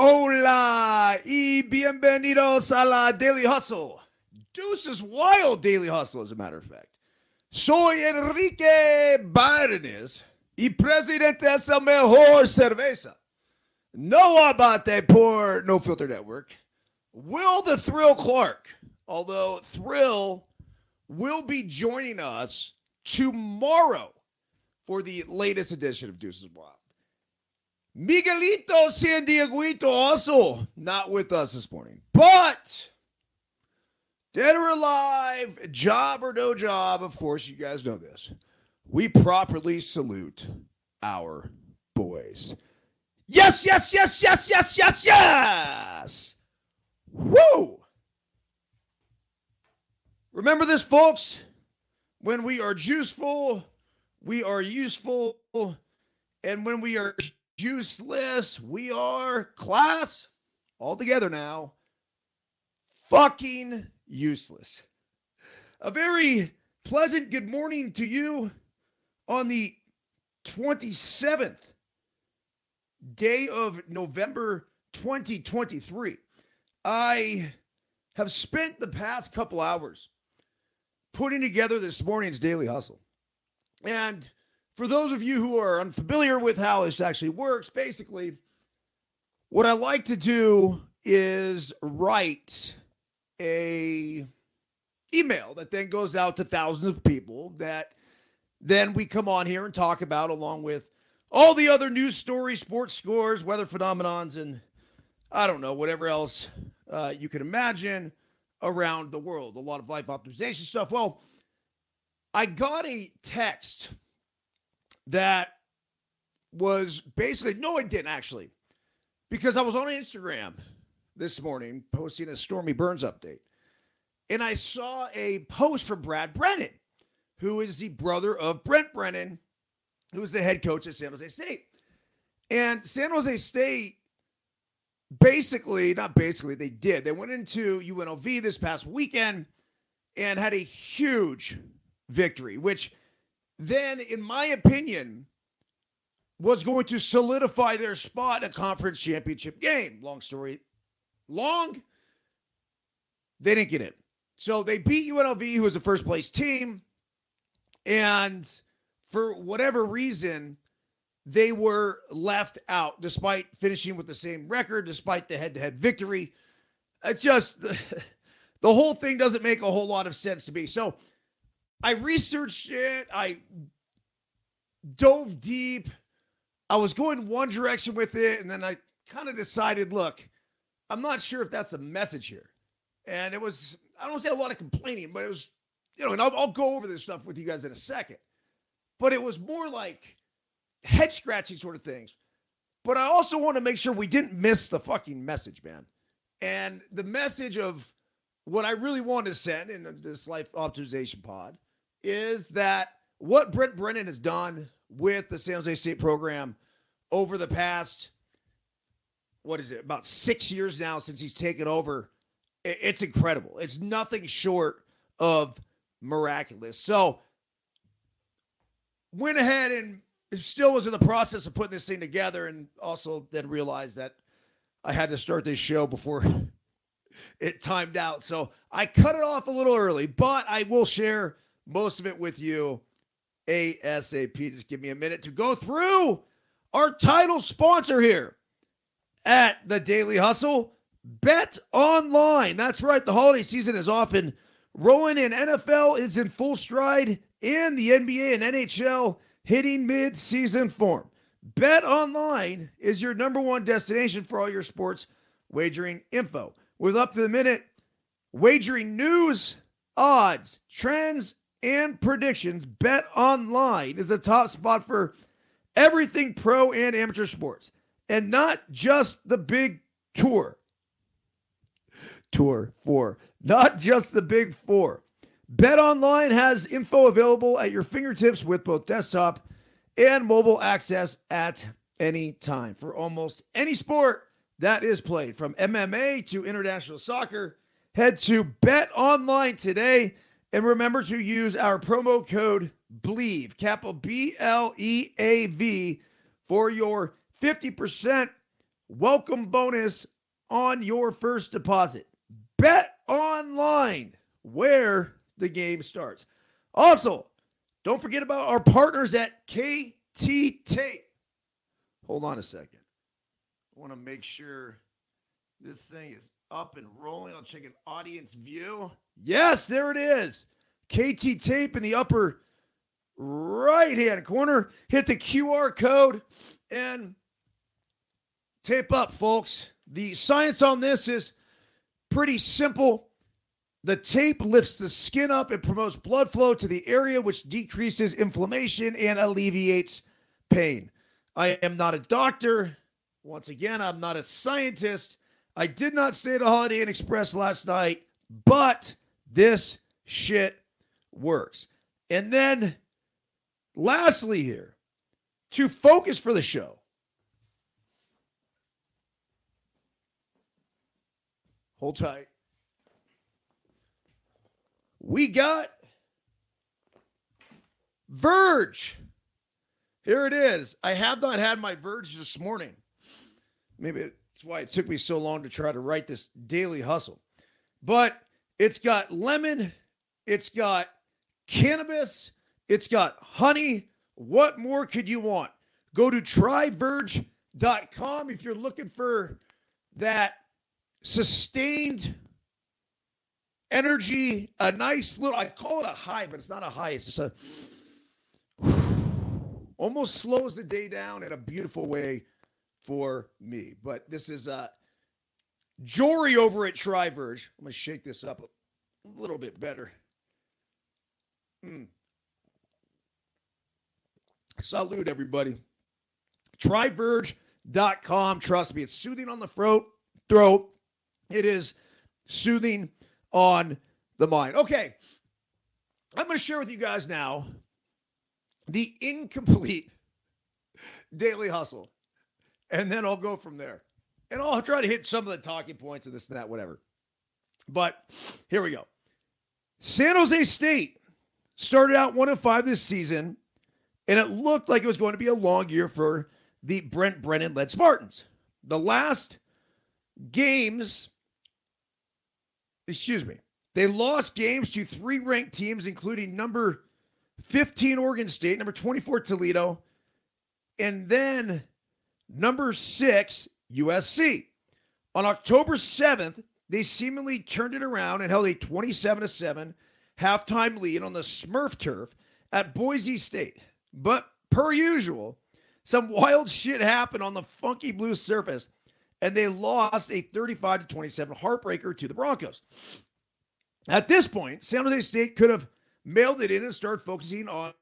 Hola y bienvenidos a la Daily Hustle. Deuces Wild Daily Hustle, as a matter of fact. Soy Enrique Barnes y presidente es el mejor cerveza. No abate por No Filter Network. Will the Thrill Clark, although Thrill will be joining us tomorrow for the latest edition of Deuces Wild. Miguelito San Dieguito also not with us this morning, but dead or alive, job or no job, of course, you guys know this. We properly salute our boys. Yes, yes, yes, yes, yes, yes, yes. Woo! Remember this, folks. When we are juiceful, we are useful. And when we are useless, we are class all together now. Fucking useless. A very pleasant good morning to you on the 27th day of November 2023. I have spent the past couple hours putting together this morning's daily hustle. And for those of you who are unfamiliar with how this actually works, basically, what I like to do is write a email that then goes out to thousands of people that then we come on here and talk about along with all the other news stories, sports scores, weather phenomenons, and I don't know, whatever else uh, you can imagine around the world. A lot of life optimization stuff. Well, I got a text that was basically, no, I didn't actually, because I was on Instagram this morning posting a Stormy Burns update. And I saw a post from Brad Brennan, who is the brother of Brent Brennan, who is the head coach at San Jose State. And San Jose State basically, not basically, they did. They went into UNLV this past weekend and had a huge victory, which then, in my opinion, was going to solidify their spot in a conference championship game. Long story long. They didn't get it. So they beat UNLV, who was the first place team. And for whatever reason, they were left out despite finishing with the same record, despite the head to head victory. It's just the, the whole thing doesn't make a whole lot of sense to me. So I researched it, I dove deep. I was going one direction with it, and then I kind of decided look, I'm not sure if that's the message here. And it was, I don't say a lot of complaining, but it was, you know, and I'll, I'll go over this stuff with you guys in a second. But it was more like, head scratching sort of things. But I also want to make sure we didn't miss the fucking message, man. And the message of what I really want to send in this life optimization pod is that what Brent Brennan has done with the San Jose State program over the past, what is it, about six years now since he's taken over, it's incredible. It's nothing short of miraculous. So, went ahead and still was in the process of putting this thing together and also then realized that I had to start this show before it timed out. So I cut it off a little early, but I will share most of it with you ASAP. Just give me a minute to go through our title sponsor here at the Daily Hustle. Bet online. That's right. The holiday season is often rolling in. NFL is in full stride, and the NBA and NHL hitting mid-season form. Bet Online is your number one destination for all your sports wagering info. With up to the minute wagering news, odds, trends, and predictions, Bet Online is a top spot for everything pro and amateur sports, and not just the big tour. Tour four, not just the big four. Bet Online has info available at your fingertips with both desktop and mobile access at any time for almost any sport that is played, from MMA to international soccer. Head to Bet Online today and remember to use our promo code BLEAV, capital B L E A V, for your 50% welcome bonus on your first deposit. Bet online where the game starts. Also, don't forget about our partners at KT Tape. Hold on a second. I want to make sure this thing is up and rolling. I'll check an audience view. Yes, there it is. KT Tape in the upper right hand corner. Hit the QR code and tape up, folks. The science on this is pretty simple. The tape lifts the skin up and promotes blood flow to the area, which decreases inflammation and alleviates pain. I am not a doctor. Once again, I'm not a scientist. I did not stay at a Holiday Inn Express last night, but this shit works. And then, lastly, here, to focus for the show, hold tight. We got Verge. Here it is. I have not had my Verge this morning. Maybe that's why it took me so long to try to write this daily hustle. But it's got lemon, it's got cannabis, it's got honey. What more could you want? Go to tryverge.com if you're looking for that sustained energy, a nice little, I call it a high, but it's not a high. It's just a almost slows the day down in a beautiful way for me. But this is uh Jory over at Tryverge. I'm gonna shake this up a little bit better. Mm. Salute everybody. Tryverge.com. Trust me, it's soothing on the throat. Throat. It is soothing on the mind. Okay. I'm going to share with you guys now the incomplete daily hustle. And then I'll go from there. And I'll try to hit some of the talking points and this and that, whatever. But here we go. San Jose State started out one and five this season, and it looked like it was going to be a long year for the Brent Brennan led Spartans. The last games excuse me, they lost games to three ranked teams, including number 15 Oregon State, number 24 Toledo, and then number six USC. On October 7th, they seemingly turned it around and held a 27 7 halftime lead on the Smurf turf at Boise State. But per usual, some wild shit happened on the funky blue surface and they lost a 35 27 heartbreaker to the Broncos. At this point, San Jose State could have mailed it in and started focusing on.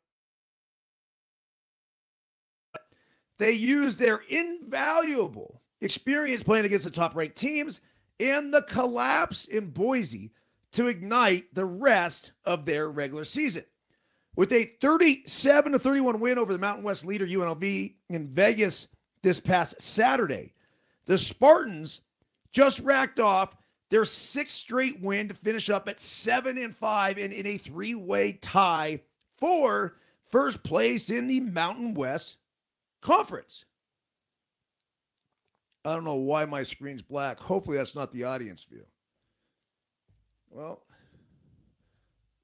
They used their invaluable experience playing against the top ranked teams and the collapse in Boise to ignite the rest of their regular season. With a 37 to 31 win over the Mountain West leader UNLV in Vegas this past Saturday, the Spartans just racked off their sixth straight win to finish up at seven and five and in a three-way tie for first place in the Mountain West Conference. I don't know why my screen's black. Hopefully that's not the audience view. Well,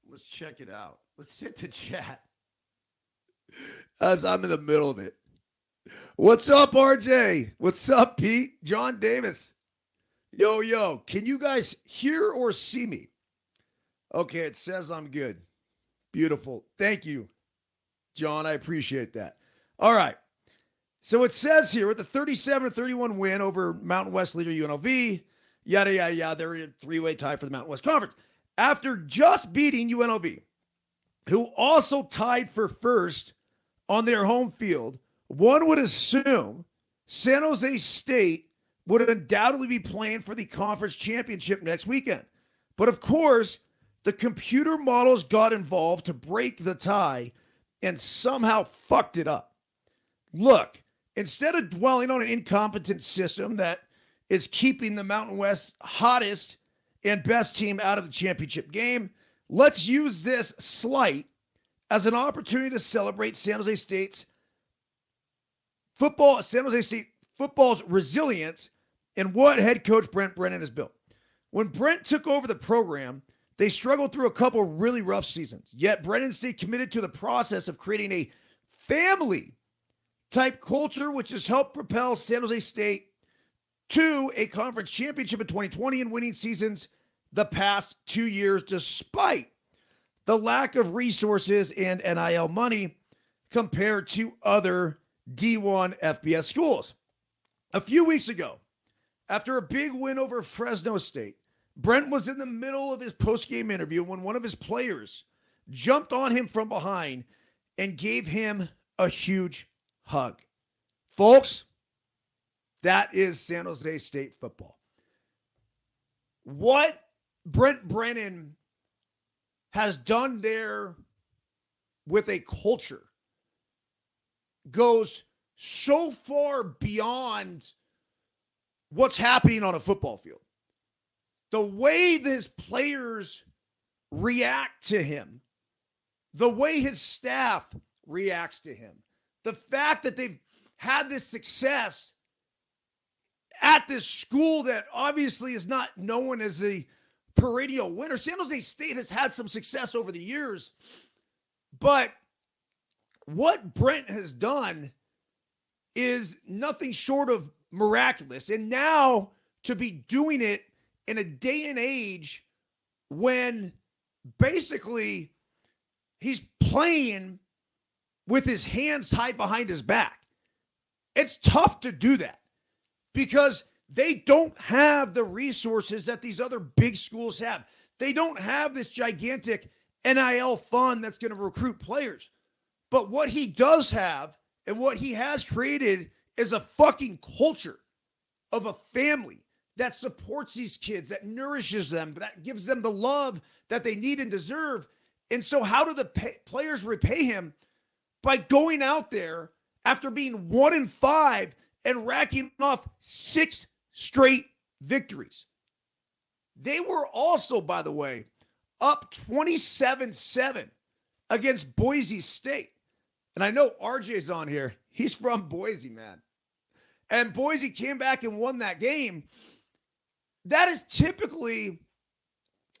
let's check it out. Let's hit the chat as I'm in the middle of it. What's up, RJ? What's up, Pete? John Davis. Yo, yo. Can you guys hear or see me? Okay, it says I'm good. Beautiful. Thank you, John. I appreciate that. All right. So it says here with the 37 31 win over Mountain West leader UNLV, yada, yada, yada, they're in a three way tie for the Mountain West Conference. After just beating UNLV, who also tied for first on their home field one would assume San Jose State would undoubtedly be playing for the conference championship next weekend. But of course, the computer models got involved to break the tie and somehow fucked it up. Look, instead of dwelling on an incompetent system that is keeping the Mountain West hottest and best team out of the championship game, let's use this slight as an opportunity to celebrate San Jose State's football, San Jose State football's resilience and what head coach Brent Brennan has built. When Brent took over the program, they struggled through a couple really rough seasons. Yet Brennan stayed committed to the process of creating a family type culture, which has helped propel San Jose State to a conference championship in 2020 and winning seasons the past two years, despite the lack of resources and NIL money compared to other D1 FBS schools. A few weeks ago, after a big win over Fresno State, Brent was in the middle of his post-game interview when one of his players jumped on him from behind and gave him a huge hug. Folks, that is San Jose State football. What Brent Brennan has done there with a culture goes so far beyond what's happening on a football field. The way his players react to him, the way his staff reacts to him, the fact that they've had this success at this school that obviously is not known as a perennial winner. San Jose State has had some success over the years, but what Brent has done is nothing short of miraculous. And now to be doing it in a day and age when basically he's playing with his hands tied behind his back. It's tough to do that because they don't have the resources that these other big schools have. They don't have this gigantic NIL fund that's going to recruit players. But what he does have and what he has created is a fucking culture of a family that supports these kids, that nourishes them, that gives them the love that they need and deserve. And so, how do the pay- players repay him? By going out there after being one in five and racking off six straight victories. They were also, by the way, up 27 7 against Boise State. And I know RJ's on here. He's from Boise, man. And Boise came back and won that game. That is typically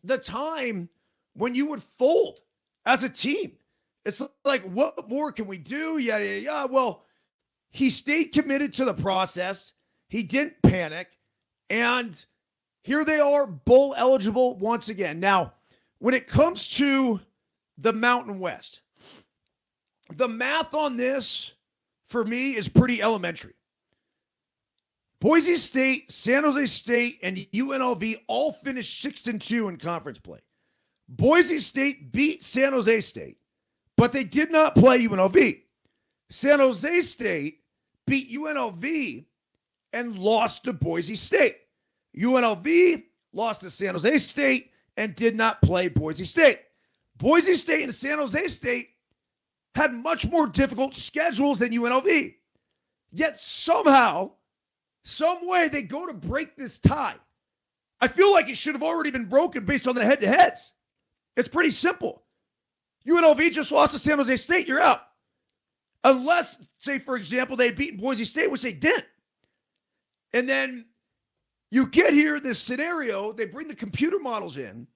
the time when you would fold as a team. It's like, what more can we do? Yeah, yeah, yeah. Well, he stayed committed to the process. He didn't panic. And here they are, bowl eligible once again. Now, when it comes to the Mountain West, the math on this for me is pretty elementary. Boise State, San Jose State, and UNLV all finished six and two in conference play. Boise State beat San Jose State, but they did not play UNLV. San Jose State beat UNLV and lost to Boise State. UNLV lost to San Jose State and did not play Boise State. Boise State and San Jose State had much more difficult schedules than UNLV. Yet somehow, some way, they go to break this tie. I feel like it should have already been broken based on the head to heads. It's pretty simple. UNLV just lost to San Jose State, you're out. Unless, say, for example, they beat Boise State, which they didn't. And then you get here this scenario, they bring the computer models in,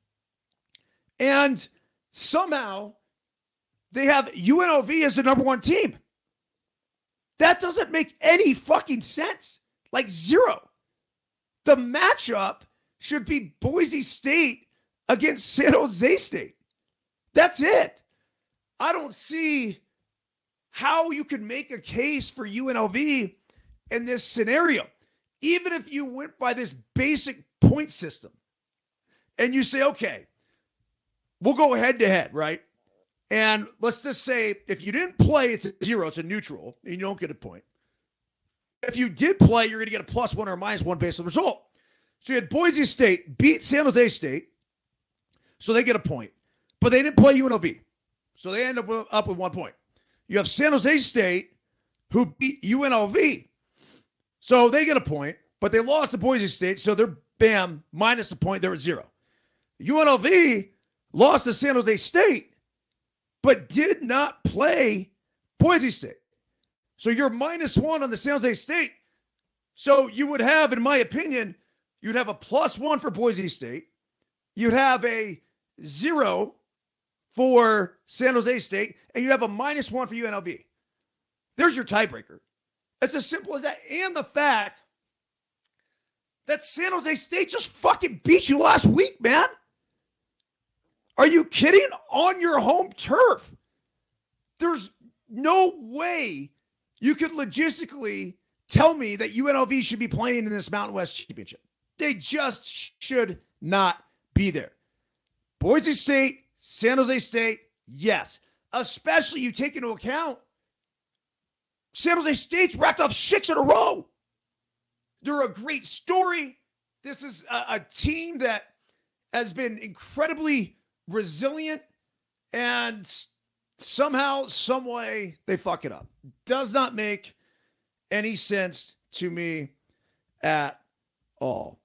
and somehow they have UNLV as the number one team. That doesn't make any fucking sense. Like zero. The matchup should be Boise State against San Jose State. That's it. I don't see how you can make a case for UNLV in this scenario. Even if you went by this basic point system and you say, okay, we'll go head to head, right? And let's just say if you didn't play, it's a zero, it's a neutral, and you don't get a point. If you did play, you're going to get a plus one or a minus one based on the result. So you had Boise State beat San Jose State, so they get a point, but they didn't play UNLV, so they end up with, up with one point. You have San Jose State, who beat UNLV. So they get a point, but they lost to Boise State. So they're bam, minus the point. They're at zero. UNLV lost to San Jose State, but did not play Boise State. So you're minus one on the San Jose State. So you would have, in my opinion, you'd have a plus one for Boise State. You'd have a zero for San Jose State, and you have a minus one for UNLV. There's your tiebreaker. It's as simple as that. And the fact that San Jose State just fucking beat you last week, man. Are you kidding? On your home turf. There's no way you could logistically tell me that UNLV should be playing in this Mountain West Championship. They just should not be there. Boise State, San Jose State, yes. Especially you take into account San Jose State's racked up six in a row. They're a great story. This is a, a team that has been incredibly resilient and somehow, some way, they fuck it up. Does not make any sense to me at all.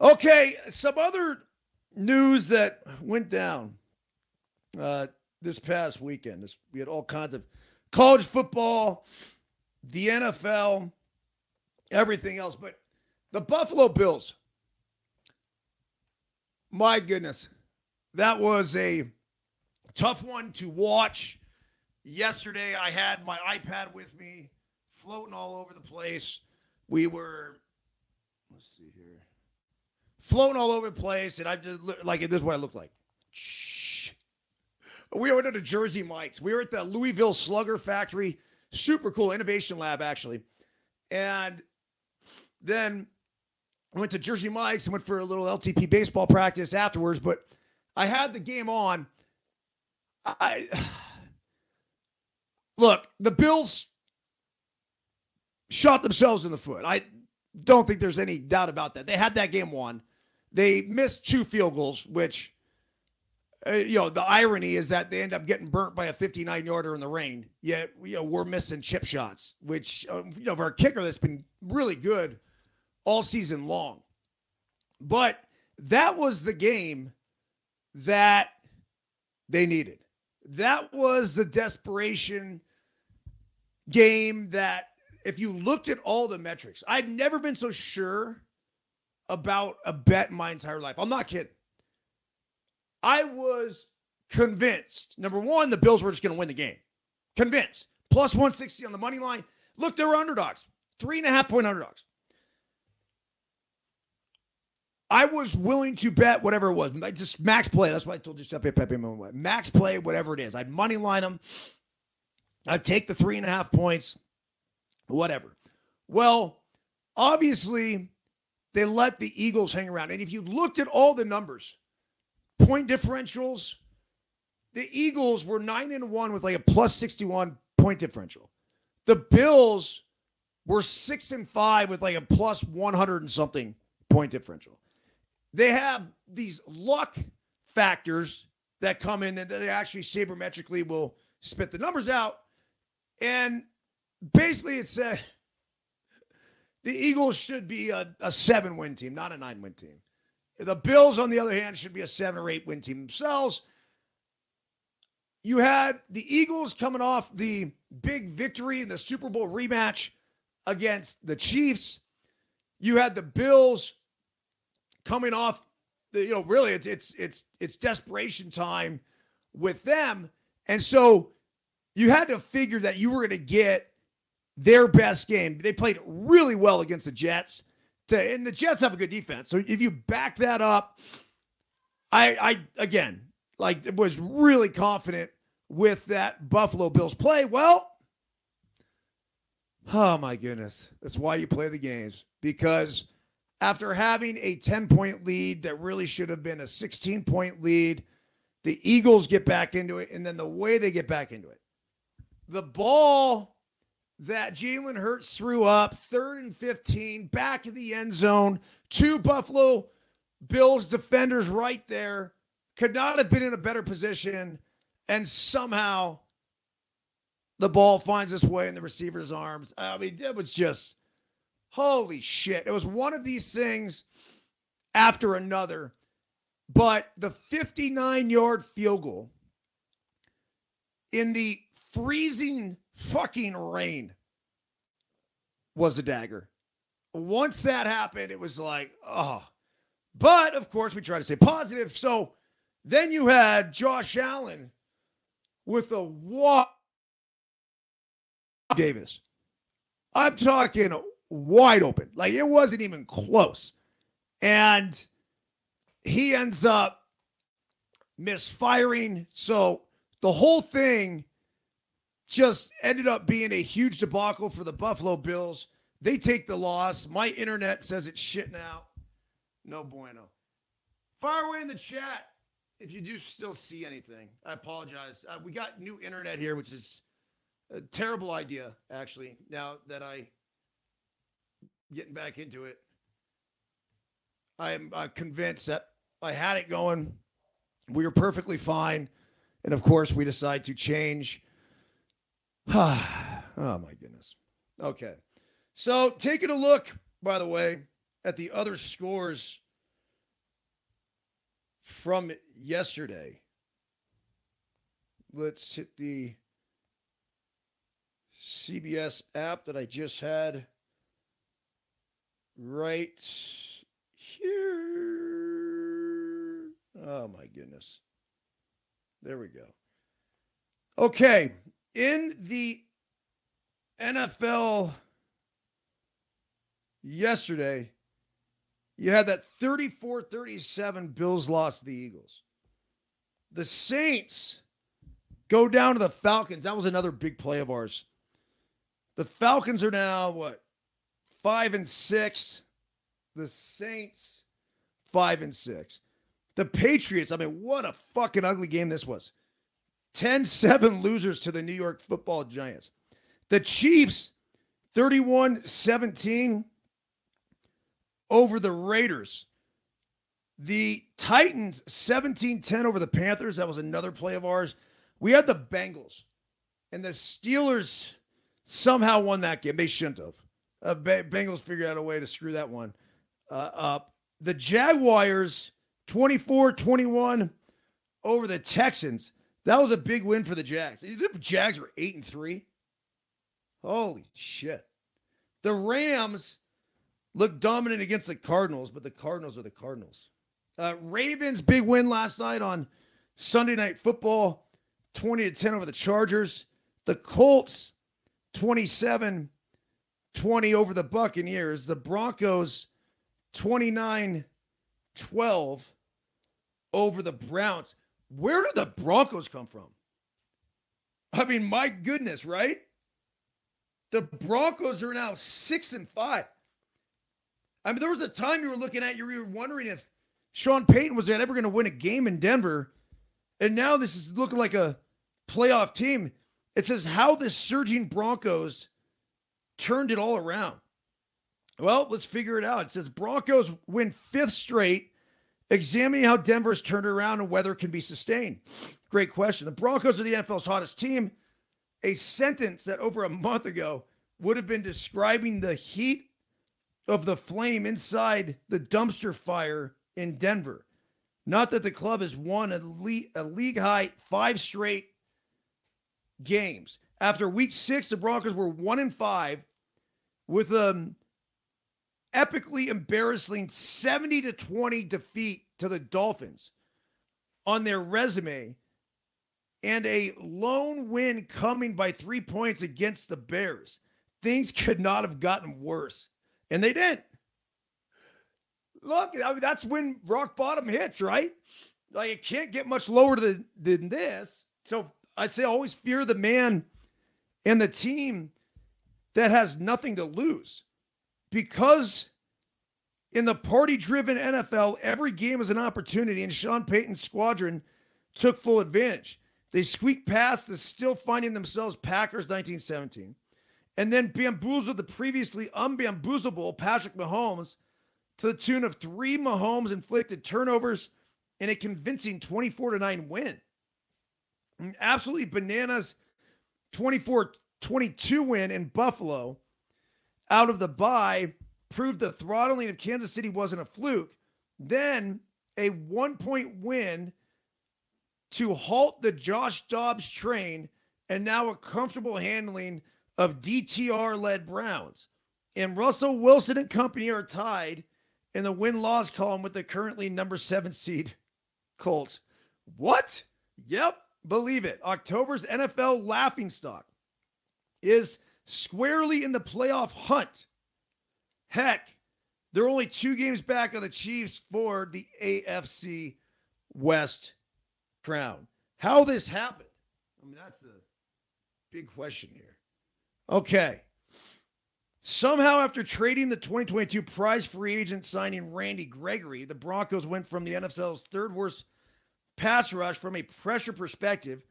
Okay, some other news that went down uh, this past weekend. This, we had all kinds of college football, the NFL, everything else. But the Buffalo Bills, my goodness, that was a tough one to watch. Yesterday, I had my iPad with me, floating all over the place. We were, let's see here, floating all over the place, and I just like this is what I looked like. Shh. We went to Jersey Mike's. We were at the Louisville Slugger Factory, super cool innovation lab actually, and then I went to Jersey Mike's and went for a little LTP baseball practice afterwards. But I had the game on. I look, the Bills shot themselves in the foot. I don't think there's any doubt about that. They had that game won. They missed two field goals, which, uh, you know, the irony is that they end up getting burnt by a 59 yarder in the rain. Yet, you know, we're missing chip shots, which, uh, you know, for a kicker that's been really good all season long. But that was the game that they needed. That was the desperation game that if you looked at all the metrics, I'd never been so sure about a bet my entire life. I'm not kidding. I was convinced. Number one, the Bills were just going to win the game. Convinced. Plus 160 on the money line. Look, they were underdogs. Three and a half point underdogs. I was willing to bet whatever it was. I just max play. That's why I told you Giuseppe Pepe Max play, whatever it is. I'd money line them. I'd take the three and a half points whatever. Well, obviously, they let the Eagles hang around. And if you looked at all the numbers, point differentials, the Eagles were 9 and 1 with like a plus 61 point differential. The Bills were 6 and 5 with like a plus 100 and something point differential. They have these luck factors that come in that they actually sabermetrically will spit the numbers out. And basically it said the Eagles should be a, a seven win team, not a nine win team. The Bills, on the other hand, should be a seven or eight win team themselves. You had the Eagles coming off the big victory in the Super Bowl rematch against the Chiefs. You had the Bills coming off the, you know, really it's it's it's it's desperation time with them. And so you had to figure that you were going to get their best game. They played really well against the Jets. To, and the Jets have a good defense. So if you back that up, I I again like was really confident with that Buffalo Bills play. Well, oh my goodness. That's why you play the games. Because after having a 10 point lead that really should have been a 16 point lead, the Eagles get back into it. And then the way they get back into it, the ball that Jalen Hurts threw up, third and 15, back in the end zone. Two Buffalo Bills defenders right there. Could not have been in a better position. And somehow the ball finds its way in the receiver's arms. I mean, it was just holy shit. It was one of these things after another. But the 59 yard field goal in the freezing fucking rain was the dagger. once that happened, it was like, oh. But of course, we try to stay positive. So then you had Josh Allen with a walk. Davis. I'm talking wide open. Like it wasn't even close. And he ends up misfiring. So the whole thing just ended up being a huge debacle for the Buffalo Bills. They take the loss. My internet says it's shit now. No bueno. Fire away in the chat if you do still see anything. I apologize. Uh, we got new internet here, which is a terrible idea, actually, now that I getting back into it. I am uh, convinced that I had it going. We were perfectly fine. And of course, we decide to change. oh, my goodness. Okay. So, taking a look, by the way, at the other scores from yesterday. Let's hit the CBS app that I just had right here. Oh my goodness. There we go. Okay. In the NFL yesterday, you had that 34 37 Bills lost to the Eagles. The Saints go down to the Falcons. That was another big play of ours. The Falcons are now what? Five and six. The Saints, five and six. The Patriots, I mean, what a fucking ugly game this was. 10 7 losers to the New York football giants. The Chiefs, 31 17 over the Raiders. The Titans 17-10 over the Panthers. That was another play of ours. We had the Bengals. And the Steelers somehow won that game. They shouldn't have. Uh, Bengals figured out a way to screw that one uh, up. The Jaguars 24-21 over the Texans. That was a big win for the Jags. The Jags were 8 and 3. Holy shit. The Rams looked dominant against the Cardinals, but the Cardinals are the Cardinals. Uh, Ravens big win last night on Sunday Night Football, 20 to 10 over the Chargers. The Colts 27 20 over the Buccaneers. The Broncos 29 12 over the Browns. Where did the Broncos come from? I mean, my goodness, right? The Broncos are now 6 and 5. I mean, there was a time you were looking at, you were wondering if Sean Payton was ever going to win a game in Denver. And now this is looking like a playoff team. It says how the surging Broncos turned it all around. Well, let's figure it out. It says Broncos win fifth straight, examining how Denver's turned around and whether it can be sustained. Great question. The Broncos are the NFL's hottest team. A sentence that over a month ago would have been describing the heat of the flame inside the dumpster fire in Denver. Not that the club has won a league, a league high five straight games. After week six, the Broncos were one and five with an epically embarrassing 70 to 20 defeat to the Dolphins on their resume and a lone win coming by three points against the Bears. Things could not have gotten worse. And they didn't. Look, I mean, that's when rock bottom hits, right? Like it can't get much lower than, than this. So I say always fear the man and the team that has nothing to lose. Because in the party driven NFL, every game is an opportunity, and Sean Payton's squadron took full advantage. They squeaked past the still finding themselves Packers 1917 and then bamboozled the previously unbamboozlable Patrick Mahomes to the tune of three Mahomes inflicted turnovers in a convincing 24 to 9 win. absolutely bananas 24 22 win in Buffalo out of the bye proved the throttling of Kansas City wasn't a fluke. Then a one point win to halt the Josh Dobbs train and now a comfortable handling of DTR led Browns. And Russell Wilson and company are tied in the win loss column with the currently number seven seed Colts. What? Yep, believe it. October's NFL laughingstock is squarely in the playoff hunt. Heck, they're only two games back on the Chiefs for the AFC West crown. How this happened? I mean, that's the big question here. Okay. Somehow, after trading the 2022 prize free agent signing Randy Gregory, the Broncos went from the NFL's third worst pass rush from a pressure perspective,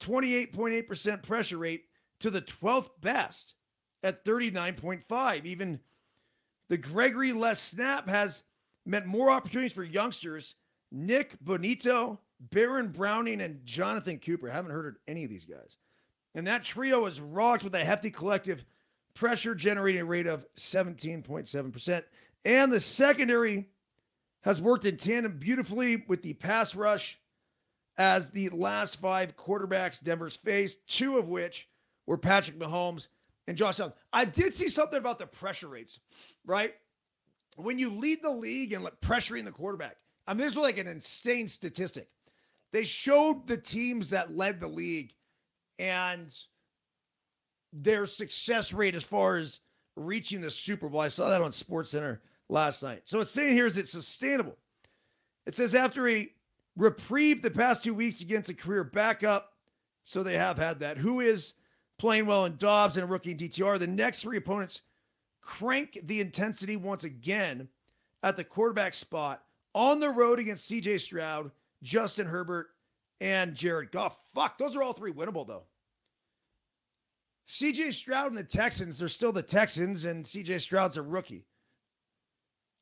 28.8% pressure rate, to the 12th best at 39.5. Even the Gregory less snap has meant more opportunities for youngsters. Nik Bonitto, Baron Browning, and Jonathan Cooper. I haven't heard of any of these guys. And that trio is rocked with a hefty collective pressure generating rate of 17.7%. And the secondary has worked in tandem beautifully with the pass rush as the last five quarterbacks Denver's faced, two of which were Patrick Mahomes and Josh Allen. I did see something about the pressure rates, right? When you lead the league and like pressuring the quarterback, I mean, this was like an insane statistic. They showed the teams that led the league and their success rate as far as reaching the Super Bowl. I saw that on Sports Center last night. So it's saying here is it's sustainable. It says after a reprieve the past two weeks against a career backup, so they have had that. Who is playing well in Dobbs and a rookie in DTR. The next three opponents crank the intensity once again at the quarterback spot on the road against CJ Stroud, Justin Herbert, and Jared Goff. Fuck, those are all three winnable, though. CJ Stroud and the Texans, they're still the Texans, and CJ Stroud's a rookie.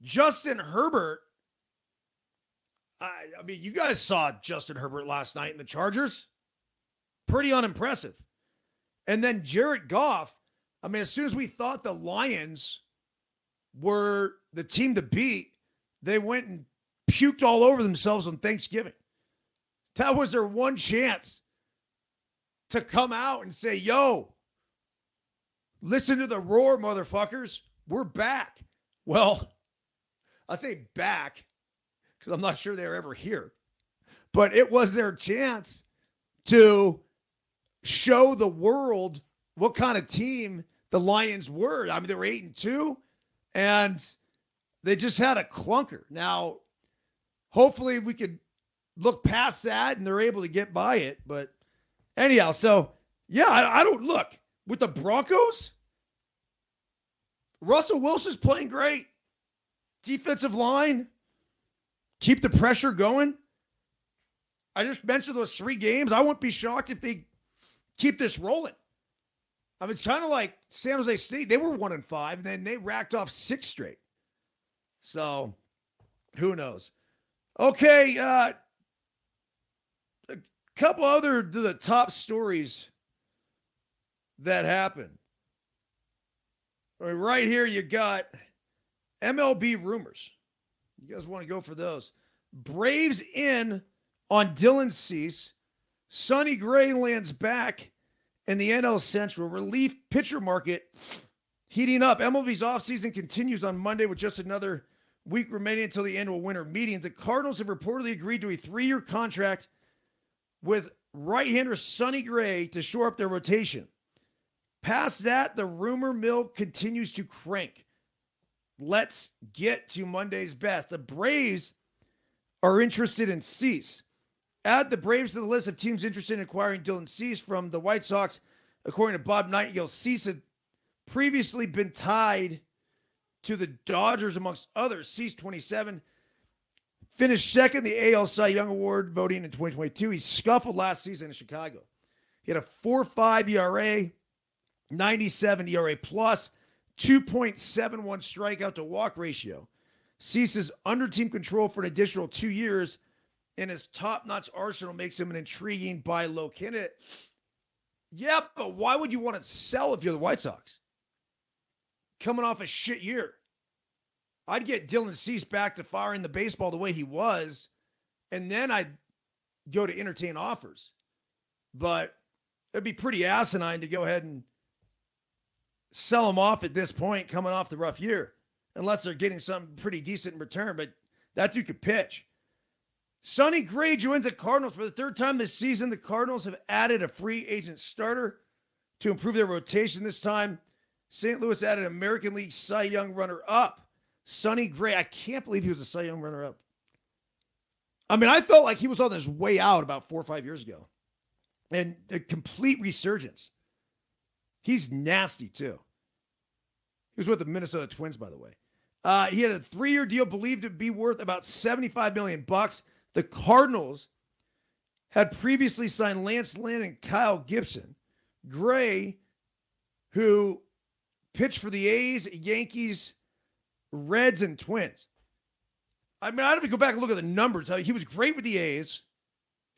Justin Herbert, I, I mean, you guys saw Justin Herbert last night in the Chargers. Pretty unimpressive. And then Jared Goff, I mean, as soon as we thought the Lions were the team to beat, they went and puked all over themselves on Thanksgiving. That was their one chance to come out and say, yo, listen to the roar, motherfuckers. We're back. Well, I say back because I'm not sure they were ever here, but it was their chance to show the world what kind of team the Lions were. I mean, they were eight and two, and they just had a clunker. Now, hopefully, we could look past that and they're able to get by it. But anyhow, so yeah, I, I don't look with the Broncos. Russell Wilson's playing great. Defensive line, keep the pressure going. I just mentioned those three games. I wouldn't be shocked if they keep this rolling. I mean, it's kind of like San Jose State. They were one and five, and then they racked off six straight. So, who knows? Okay, uh, a couple other the top stories that happened. Right here, you got MLB rumors. You guys want to go for those? Braves in on Dylan Cease. Sonny Gray lands back in the NL Central. Relief pitcher market heating up. MLB's offseason continues on Monday with just another week remaining until the annual winter meetings. The Cardinals have reportedly agreed to a three year contract with right hander Sonny Gray to shore up their rotation. Past that, the rumor mill continues to crank. Let's get to Monday's best. The Braves are interested in Cease. Add the Braves to the list of teams interested in acquiring Dylan Cease from the White Sox. According to Bob Nightingale, Cease had previously been tied to the Dodgers, amongst others. Cease 27 finished second the AL Cy Young Award voting in 2022. He scuffled last season in Chicago. He had a 4.5 ERA, 97 ERA plus, 2.71 strikeout to walk ratio. Cease's under team control for an additional two years and his top notch arsenal makes him an intriguing buy low candidate. Yeah, but why would you want to sell if you're the White Sox? Coming off a shit year. I'd get Dylan Cease back to firing the baseball the way he was, and then I'd go to entertain offers. But it'd be pretty asinine to go ahead and sell him off at this point, coming off the rough year, unless they're getting something pretty decent in return. But that dude could pitch. Sonny Gray joins the Cardinals for the third time this season. The Cardinals have added a free agent starter to improve their rotation this time. St. Louis added American League Cy Young runner up, Sonny Gray. I can't believe he was a Cy Young runner up. I mean, I felt like he was on his way out about four or five years ago and a complete resurgence. He's nasty too. He was with the Minnesota Twins, by the way. Uh, he had a three-year deal believed to be worth about 75 million bucks. The Cardinals had previously signed Lance Lynn and Kyle Gibson. Gray, who pitched for the A's, Yankees, Reds, and Twins. I mean, I have to go back and look at the numbers. He was great with the A's,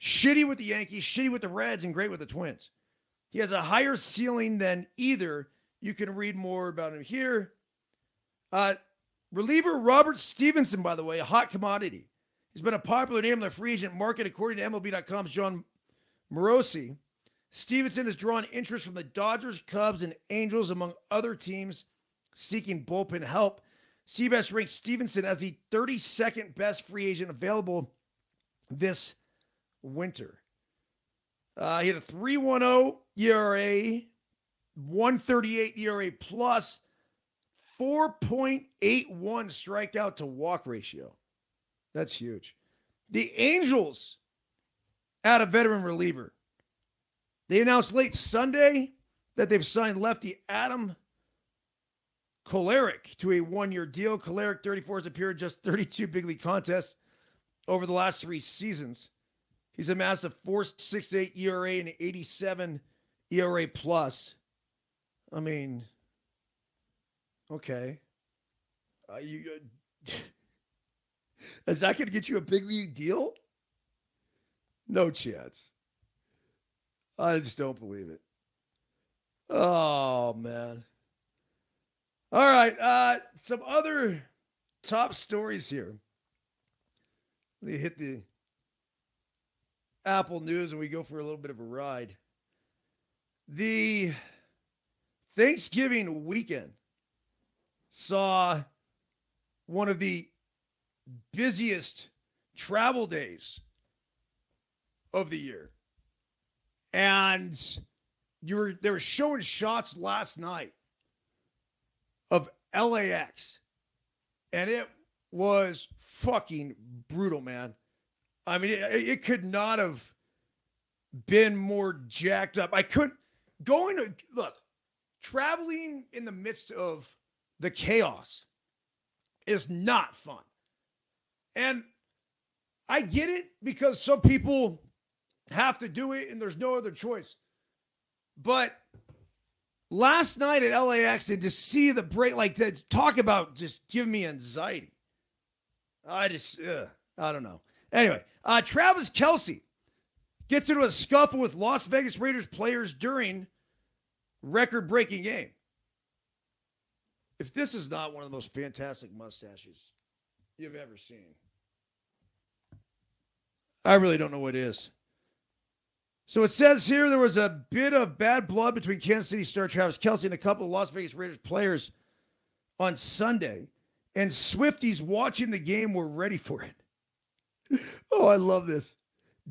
shitty with the Yankees, shitty with the Reds, and great with the Twins. He has a higher ceiling than either. You can read more about him here. Uh, reliever Robert Stephenson, by the way, a hot commodity. He's been a popular name in the free agent market, according to MLB.com's Jon Morosi. Stephenson has drawn interest from the Dodgers, Cubs, and Angels, among other teams seeking bullpen help. CBS ranks Stephenson as the 32nd best free agent available this winter. Uh, he had a 310 ERA, 138 ERA plus, 4.81 strikeout to walk ratio. That's huge. The Angels add a veteran reliever. They announced late Sunday that they've signed lefty Adam Kolarek to a one year deal. Kolarek, 34, has appeared just 32 big league contests over the last three seasons. He's amassed a 4.68 ERA and 87 ERA plus. I mean, okay. Uh, you, uh, is that going to get you a big league deal? No chance. I just don't believe it. Oh man. All right. Uh, some other top stories here. Let me hit the Apple News and we go for a little bit of a ride. The Thanksgiving weekend saw one of the busiest travel days of the year. And you were they were showing shots last night of LAX. And it was fucking brutal, man. I mean, it, it could not have been more jacked up. I couldn't going to look, traveling in the midst of the chaos is not fun. And I get it because some people have to do it and there's no other choice. But last night at LAX and to see the break, like to talk about just give me anxiety. I just, I don't know. Anyway, uh, Travis Kelce gets into a scuffle with Las Vegas Raiders players during record breaking game. If this is not one of the most fantastic mustaches you've ever seen, I really don't know what is. So it says here there was a bit of bad blood between Kansas City star Travis Kelce and a couple of Las Vegas Raiders players on Sunday, and Swifties watching the game were ready for it. oh, I love this.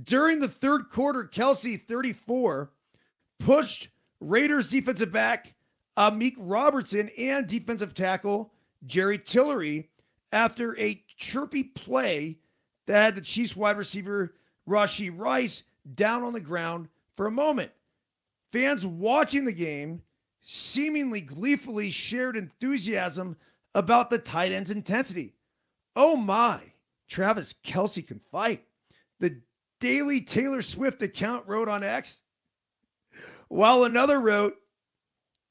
During the third quarter, Kelce 34, pushed Raiders defensive back uh, Amik Robertson and defensive tackle Jerry Tillery after a chirpy play that had the Chiefs wide receiver Rashee Rice down on the ground for a moment. Fans watching the game seemingly gleefully shared enthusiasm about the tight end's intensity. Oh my, Travis Kelce can fight. The Daily Taylor Swift account wrote on X, while another wrote,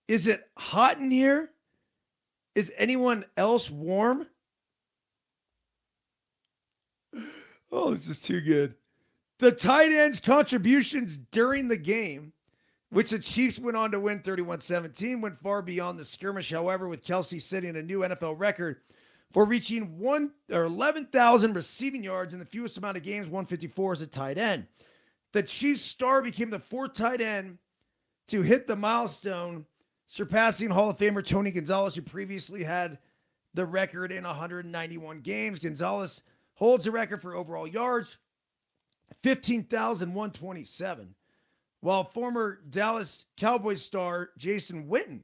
Is it hot in here? Is anyone else warm? Oh, this is too good. The tight end's contributions during the game, which the Chiefs went on to win 31 17, went far beyond the skirmish, however, with Kelce setting a new NFL record for reaching one or 11,000 receiving yards in the fewest amount of games, 154 as a tight end. The Chiefs star became the fourth tight end to hit the milestone surpassing Hall of Famer Tony Gonzalez, who previously had the record in 191 games. Gonzalez holds the record for overall yards, 15,127, while former Dallas Cowboys star Jason Witten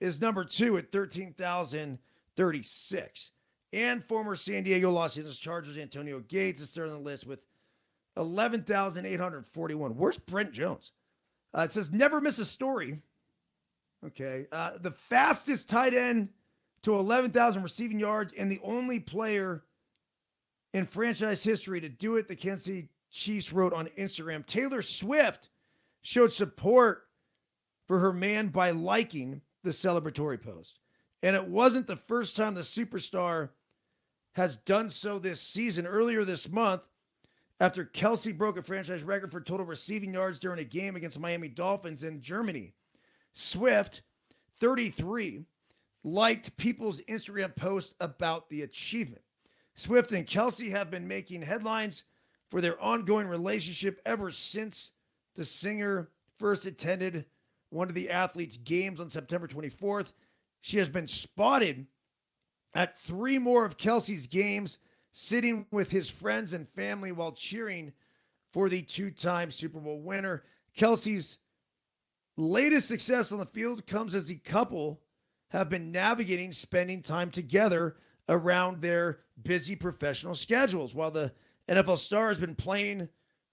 is number two at 13,036. And former San Diego Los Angeles Chargers Antonio Gates is third on the list with 11,841. Where's Brent Jones? Uh, it says never miss a story. Okay. Uh, the fastest tight end to 11,000 receiving yards and the only player in franchise history to do it, the Kansas City Chiefs wrote on Instagram. Taylor Swift showed support for her man by liking the celebratory post. And it wasn't the first time the superstar has done so this season. Earlier this month, after Kelce broke a franchise record for total receiving yards during a game against Miami Dolphins in Germany, Swift, 33, liked people's Instagram posts about the achievement. Swift and Kelce have been making headlines for their ongoing relationship ever since the singer first attended one of the athletes' games on September 24th. She has been spotted at three more of Kelce's games, sitting with his friends and family while cheering for the two time Super Bowl winner. Kelce's latest success on the field comes as the couple have been navigating spending time together around their busy professional schedules. While the NFL star has been playing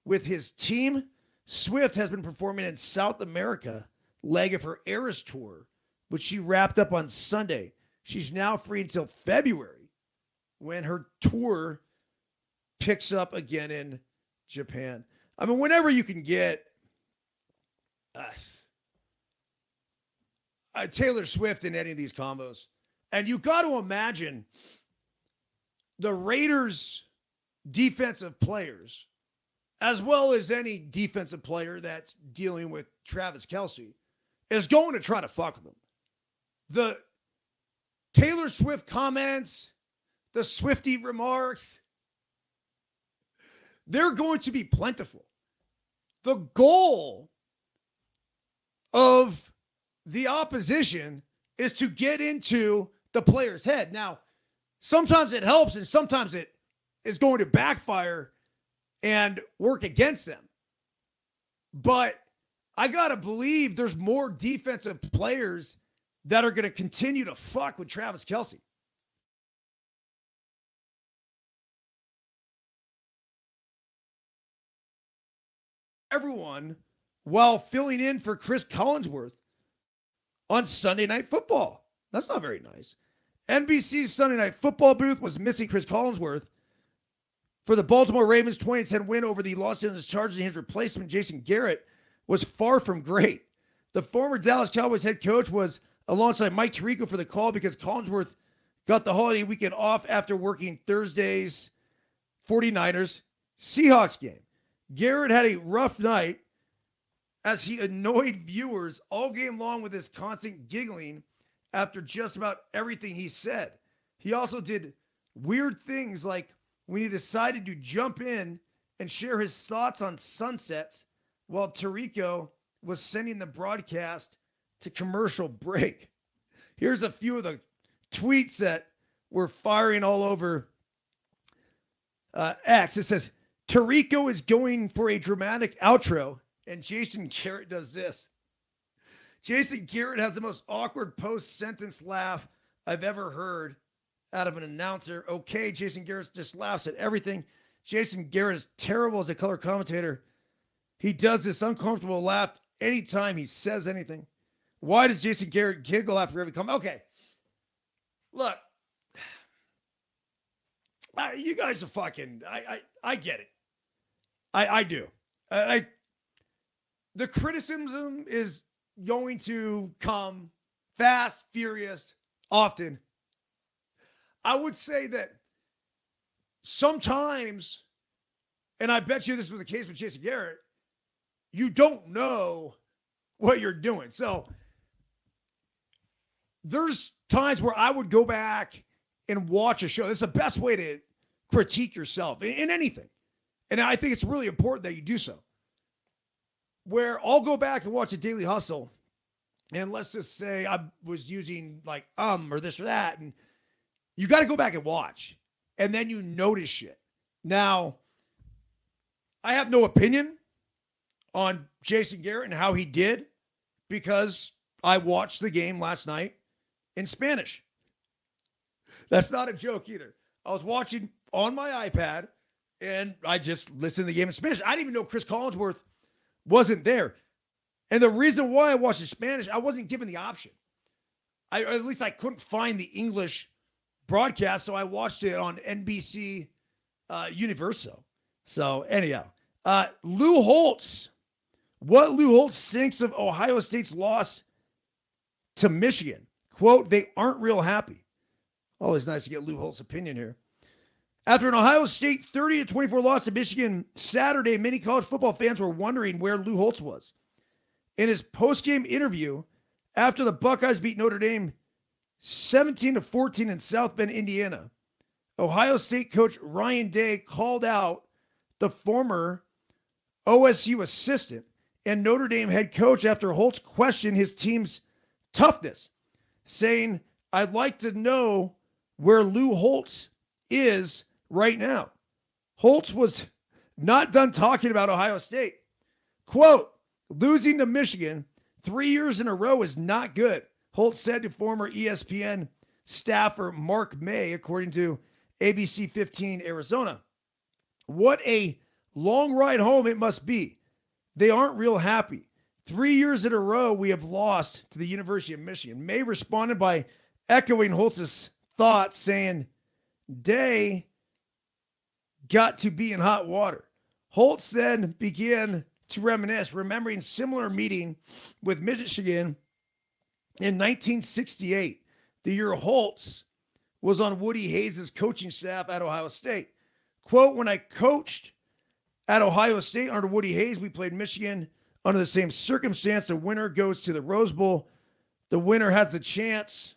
with his team, Swift has been performing in South America, leg of her Eras tour, which she wrapped up on Sunday. She's now free until February when her tour picks up again in Japan. I mean, whenever you can get uh, uh, Taylor Swift in any of these combos, and you got to imagine the Raiders' defensive players, as well as any defensive player that's dealing with Travis Kelce, is going to try to fuck with them. The Taylor Swift comments, the Swifty remarks, they're going to be plentiful. The goal of the opposition is to get into the player's head. Now, sometimes it helps and sometimes it is going to backfire and work against them. But I got to believe there's more defensive players that are going to continue to fuck with Travis Kelce. Everyone while filling in for Cris Collinsworth on Sunday Night Football. That's not very nice. NBC's Sunday Night Football booth was missing Cris Collinsworth for the Baltimore Ravens 2010 win over the Los Angeles Chargers, and his replacement, Jason Garrett, was far from great. The former Dallas Cowboys head coach was alongside Mike Tirico for the call because Collinsworth got the holiday weekend off after working Thursday's 49ers Seahawks game. Garrett had a rough night as he annoyed viewers all game long with his constant giggling after just about everything he said. He also did weird things like when he decided to jump in and share his thoughts on sunsets while Tirico was sending the broadcast to commercial break. Here's a few of the tweets that were firing all over uh, X. It says, Tirico is going for a dramatic outro, and Jason Garrett does this. Jason Garrett has the most awkward post sentence laugh I've ever heard out of an announcer. Okay, Jason Garrett just laughs at everything. Jason Garrett is terrible as a color commentator. He does this uncomfortable laugh anytime he says anything. Why does Jason Garrett giggle after every comment? Okay. Look, I, you guys are fucking. I I, I get it. I I do. I, I the criticism is going to come fast, furious, often. I would say that sometimes, and I bet you this was the case with Jason Garrett, you don't know what you're doing. So there's times where I would go back and watch a show. That's the best way to critique yourself in, in anything. And I think it's really important that you do so. Where I'll go back and watch a daily hustle and let's just say I was using like um or this or that, and you got to go back and watch, and then you notice shit. Now, I have no opinion on Jason Garrett and how he did because I watched the game last night in Spanish. That's not a joke either. I was watching on my iPad and I just listened to the game in Spanish. I didn't even know Cris Collinsworth wasn't there. And the reason why I watched in Spanish, I wasn't given the option. I, or at least I couldn't find the English broadcast, so I watched it on NBC uh, Universo. So anyhow, uh, Lou Holtz, what Lou Holtz thinks of Ohio State's loss to Michigan. Quote, they aren't real happy. Always nice to get Lou Holtz's opinion here. After an Ohio State 30 to 24 loss to Michigan Saturday, many college football fans were wondering where Lou Holtz was. In his post-game interview after the Buckeyes beat Notre Dame 17 to 14 in South Bend, Indiana, Ohio State coach Ryan Day called out the former OSU assistant and Notre Dame head coach after Holtz questioned his team's toughness, saying, I'd like to know where Lou Holtz is right now. Holtz was not done talking about Ohio State. Quote, losing to Michigan three years in a row is not good, Holtz said to former ESPN staffer Mark May, according to ABC 15 Arizona. What a long ride home it must be. They aren't real happy. Three years in a row, we have lost to the University of Michigan. May responded by echoing Holtz's thoughts, saying, Day got to be in hot water. Holtz then began to reminisce, remembering similar meeting with Michigan in 1968, the year Holtz was on Woody Hayes' coaching staff at Ohio State. Quote, when I coached at Ohio State under Woody Hayes, we played Michigan under the same circumstance. The winner goes to the Rose Bowl. The winner has the chance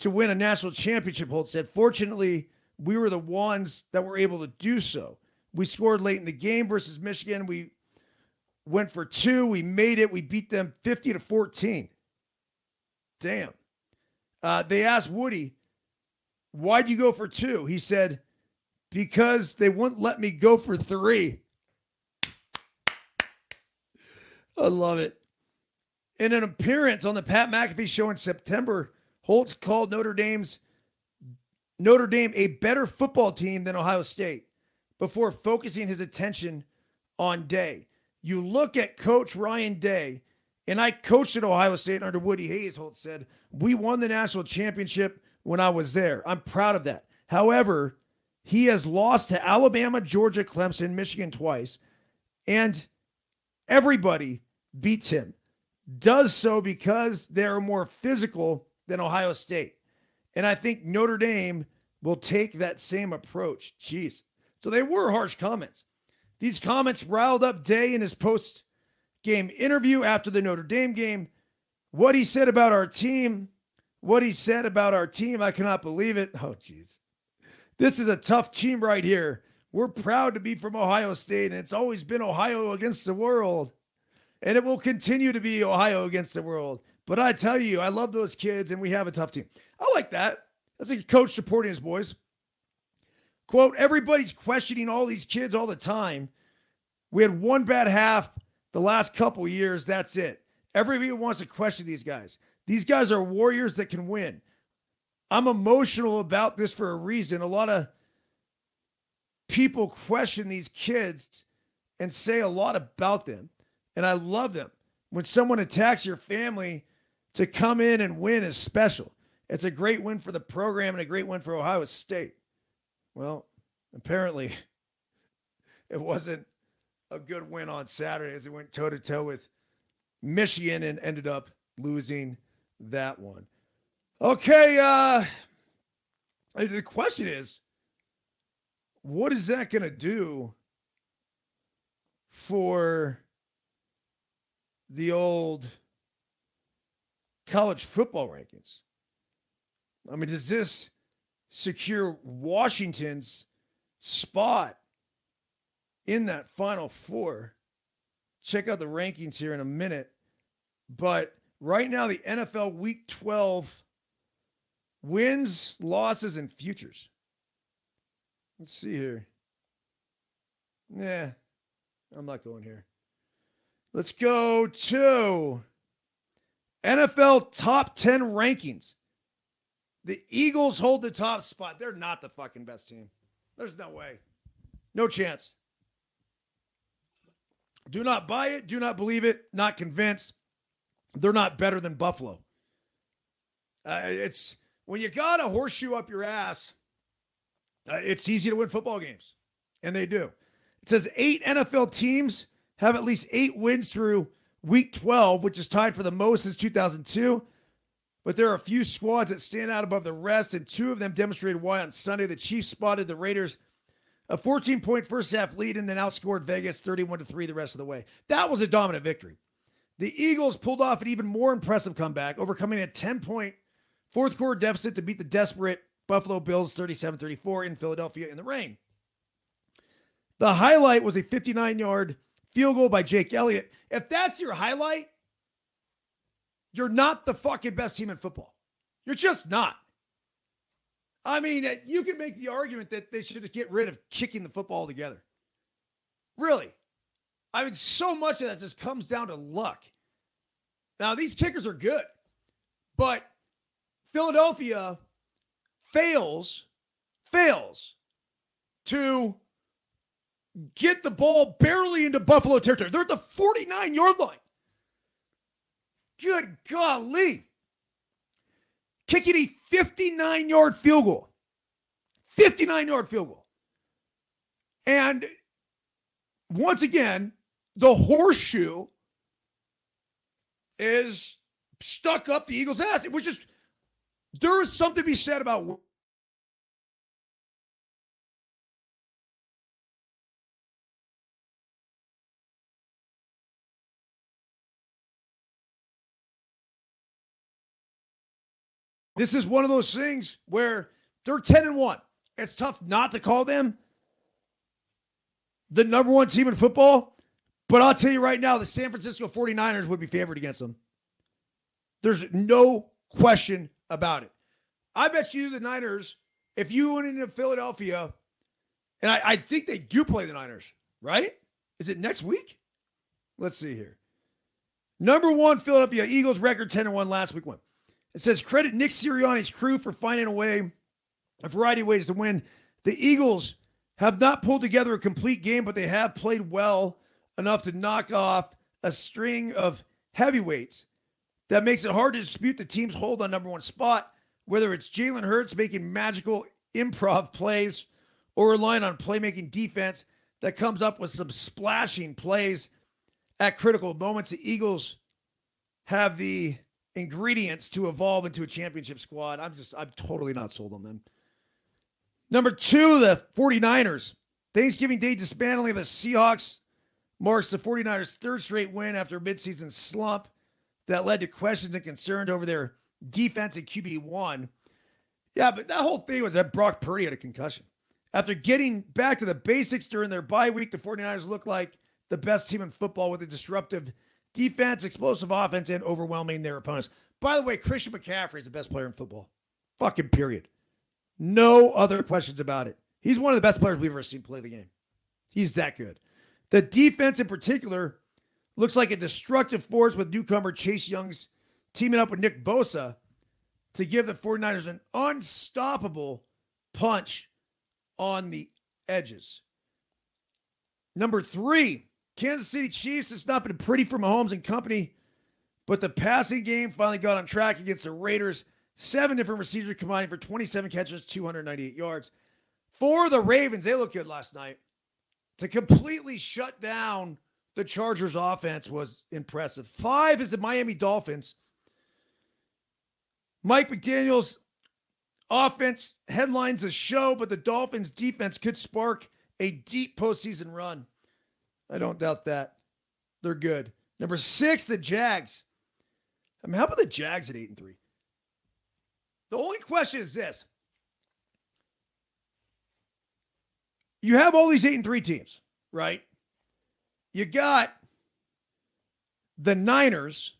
to win a national championship, Holtz said. Fortunately, we were the ones that were able to do so. We scored late in the game versus Michigan. We went for two. We made it. We beat them 50 to 14. Damn. Uh, they asked Woody, why'd you go for two? He said, because they wouldn't let me go for three. I love it. In an appearance on the Pat McAfee show in September, Holtz called Notre Dame's Notre Dame a better football team than Ohio State before focusing his attention on Day. You look at Coach Ryan Day, and I coached at Ohio State under Woody Hayes, Holt said. We won the national championship when I was there. I'm proud of that. However, he has lost to Alabama, Georgia, Clemson, Michigan twice, and everybody beats him. Does so because they're more physical than Ohio State. And I think Notre Dame will take that same approach. Jeez. So they were harsh comments. These comments riled up Day in his post game interview after the Notre Dame game. What he said about our team, what he said about our team, I cannot believe it. Oh, jeez. This is a tough team right here. We're proud to be from Ohio State, and it's always been Ohio against the world. And it will continue to be Ohio against the world. But I tell you, I love those kids, and we have a tough team. I like that. That's a coach supporting his boys. Quote, everybody's questioning all these kids all the time. We had one bad half the last couple years. That's it. Everybody wants to question these guys. These guys are warriors that can win. I'm emotional about this for a reason. A lot of people question these kids and say a lot about them. And I love them. When someone attacks your family to come in and win is special. It's a great win for the program and a great win for Ohio State. Well, apparently it wasn't a good win on Saturday as it went toe to toe with Michigan and ended up losing that one. Okay, uh the question is what is that going to do for the old college football rankings. I mean, does this secure Washington's spot in that final four? Check out the rankings here in a minute. But right now the NFL Week 12 wins, losses, and futures. Let's see here. Nah, I'm not going here. Let's go to NFL top 10 rankings. The Eagles hold the top spot. They're not the fucking best team. There's no way. No chance. Do not buy it. Do not believe it. Not convinced. They're not better than Buffalo. Uh, it's when you got a horseshoe up your ass, uh, it's easy to win football games. And they do. It says eight NFL teams have at least eight wins through week 12, which is tied for the most since 2002. But there are a few squads that stand out above the rest, and two of them demonstrated why on Sunday. The Chiefs spotted the Raiders a 14 point first half lead and then outscored Vegas 31 to 3 the rest of the way. That was a dominant victory. The Eagles pulled off an even more impressive comeback, overcoming a 10 point fourth quarter deficit to beat the desperate Buffalo Bills 37 34 in Philadelphia in the rain. The highlight was a 59 yard field goal by Jake Elliott. If that's your highlight, you're not the fucking best team in football. You're just not. I mean, uh, you can make the argument that they should get rid of kicking the football together. Really. I mean, so much of that just comes down to luck. Now, these kickers are good, but Philadelphia fails, fails to get the ball barely into Buffalo territory. They're at the 49 yard line. Good golly. Kicking a 59 yard field goal. 59 yard field goal. And once again, the horseshoe is stuck up the Eagles' ass. It was just, there is something to be said about This is one of those things where they're 10 and 1. It's tough not to call them the number one team in football. But I'll tell you right now, the San Francisco 49ers would be favored against them. There's no question about it. I bet you the Niners, if you went into Philadelphia, and I, I think they do play the Niners, right? Is it next week? Let's see here. Number one, Philadelphia Eagles record 10 and 1 last week. One. It says credit Nick Sirianni's crew for finding a way, a variety of ways to win. The Eagles have not pulled together a complete game, but they have played well enough to knock off a string of heavyweights that makes it hard to dispute the team's hold on number one spot, whether it's Jalen Hurts making magical improv plays or relying on playmaking defense that comes up with some splashing plays at critical moments. The Eagles have the ingredients to evolve into a championship squad. I'm just, I'm totally not sold on them. Number two, the 49ers. Thanksgiving Day dismantling of the Seahawks marks the 49ers' third straight win after a midseason slump that led to questions and concerns over their defense and QB1. Yeah, but that whole thing was that Brock Purdy had a concussion. After getting back to the basics during their bye week, the 49ers look like the best team in football with a disruptive defense, explosive offense, and overwhelming their opponents. By the way, Christian McCaffrey is the best player in football. Fucking period. No other questions about it. He's one of the best players we've ever seen play the game. He's that good. The defense in particular looks like a destructive force with newcomer Chase Young's teaming up with Nick Bosa to give the 49ers an unstoppable punch on the edges. Number three, Kansas City Chiefs, it's not been pretty for Mahomes and company, but the passing game finally got on track against the Raiders. Seven different receivers combining for 27 catches, 298 yards. For the Ravens, they looked good last night. To completely shut down the Chargers offense was impressive. Five is the Miami Dolphins. Mike McDaniel's offense headlines the show, but the Dolphins defense could spark a deep postseason run. I don't doubt that. They're good. Number six, the Jags. I mean, how about the Jags at eight and three? The only question is this. You have all these eight and three teams, right? You got the Niners,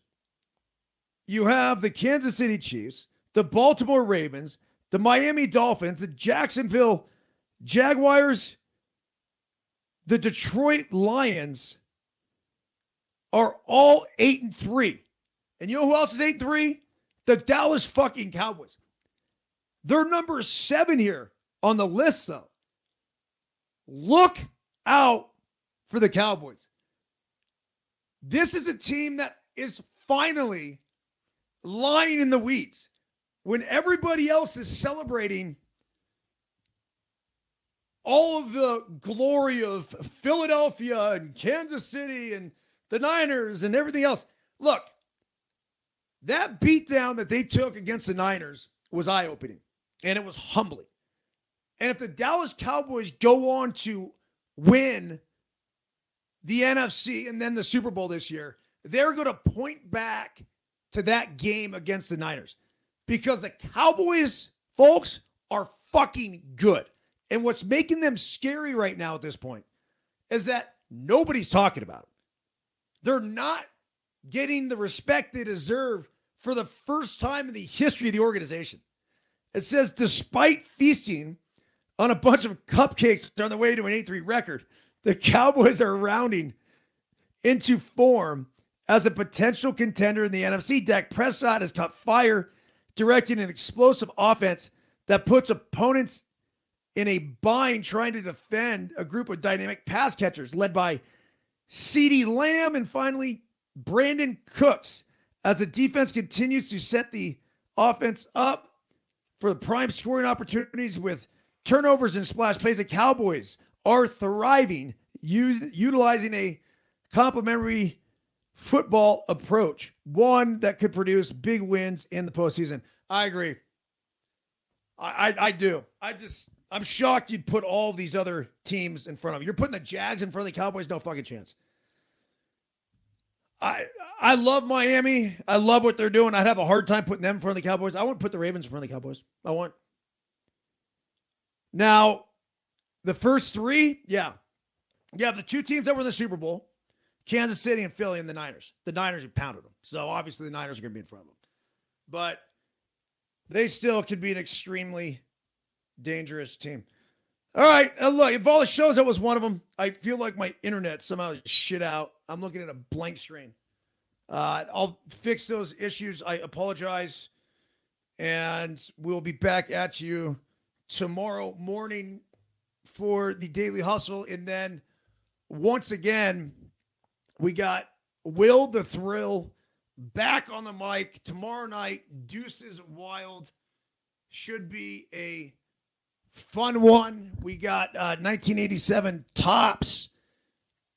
you have the Kansas City Chiefs, the Baltimore Ravens, the Miami Dolphins, the Jacksonville Jaguars, the Detroit Lions are all eight and three. And you know who else is eight and three? The Dallas fucking Cowboys. They're number seven here on the list, though. Look out for the Cowboys. This is a team that is finally lying in the weeds when everybody else is celebrating all of the glory of Philadelphia and Kansas City and the Niners and everything else. Look, that beatdown that they took against the Niners was eye opening and it was humbling. And if the Dallas Cowboys go on to win the NFC and then the Super Bowl this year, they're going to point back to that game against the Niners because the Cowboys, folks, are fucking good. And what's making them scary right now at this point is that nobody's talking about them. They're not getting the respect they deserve for the first time in the history of the organization. It says, despite feasting on a bunch of cupcakes on the way to an 8 3 record, the Cowboys are rounding into form as a potential contender in the NFC. Dak Prescott has caught fire, directing an explosive offense that puts opponents in a bind trying to defend a group of dynamic pass catchers led by CeeDee Lamb and finally Brandin Cooks as the defense continues to set the offense up for the prime scoring opportunities with turnovers and splash plays. The Cowboys are thriving, use, utilizing a complementary football approach, one that could produce big wins in the postseason. I agree. I, I, I do. I just I'm shocked you'd put all these other teams in front of you. You're putting the Jags in front of the Cowboys. No fucking chance. I I love Miami. I love what they're doing. I'd have a hard time putting them in front of the Cowboys. I to put the Ravens in front of the Cowboys. I want. Now, the first three, yeah. Yeah, the two teams that were in the Super Bowl, Kansas City and Philly and the Niners. The Niners have pounded them. So obviously the Niners are going to be in front of them. But they still could be an extremely dangerous team. All right. Uh, look, if all the shows, that was one of them. I feel like my internet somehow shit out. I'm looking at a blank screen. Uh, I'll fix those issues. I apologize. And we'll be back at you tomorrow morning for the Daily Hustle. And then once again, we got Will the Thrill back on the mic tomorrow night. Deuces Wild should be a fun one. We got uh, 1987 Topps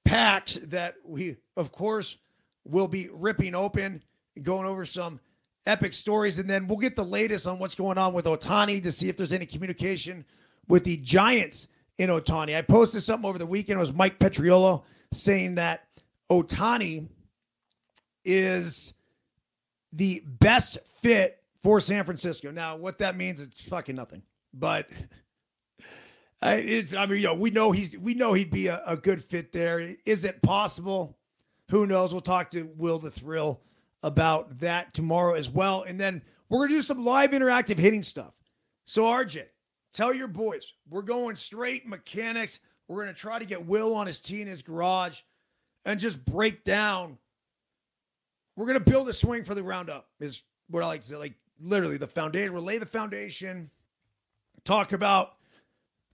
packs that we, of course, will be ripping open, going over some epic stories, and then we'll get the latest on what's going on with Ohtani to see if there's any communication with the Giants in Ohtani. I posted something over the weekend. It was Mike Petriello saying that Ohtani is the best fit for San Francisco. Now, what that means, it's fucking nothing. But I, it, I mean, you know, we know he's we know he'd be a, a good fit there. Is it possible? Who knows? We'll talk to Will the Thrill about that tomorrow as well. And then we're gonna do some live interactive hitting stuff. So RJ, tell your boys we're going straight mechanics. We're gonna try to get Will on his tee in his garage and just break down. We're gonna build a swing for the roundup. Is what I like to say. Like literally the foundation. We'll lay the foundation. Talk about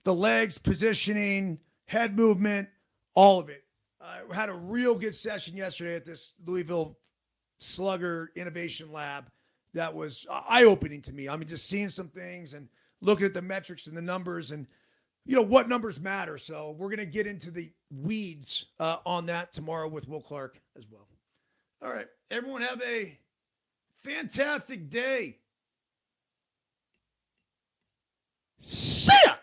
the legs, positioning, head movement, all of it. I had a real good session yesterday at this Louisville Slugger Innovation Lab that was eye opening to me. I mean, just seeing some things and looking at the metrics and the numbers and, you know, what numbers matter. So we're going to get into the weeds uh, on that tomorrow with Will Clark as well. All right. Everyone have a fantastic day. See ya.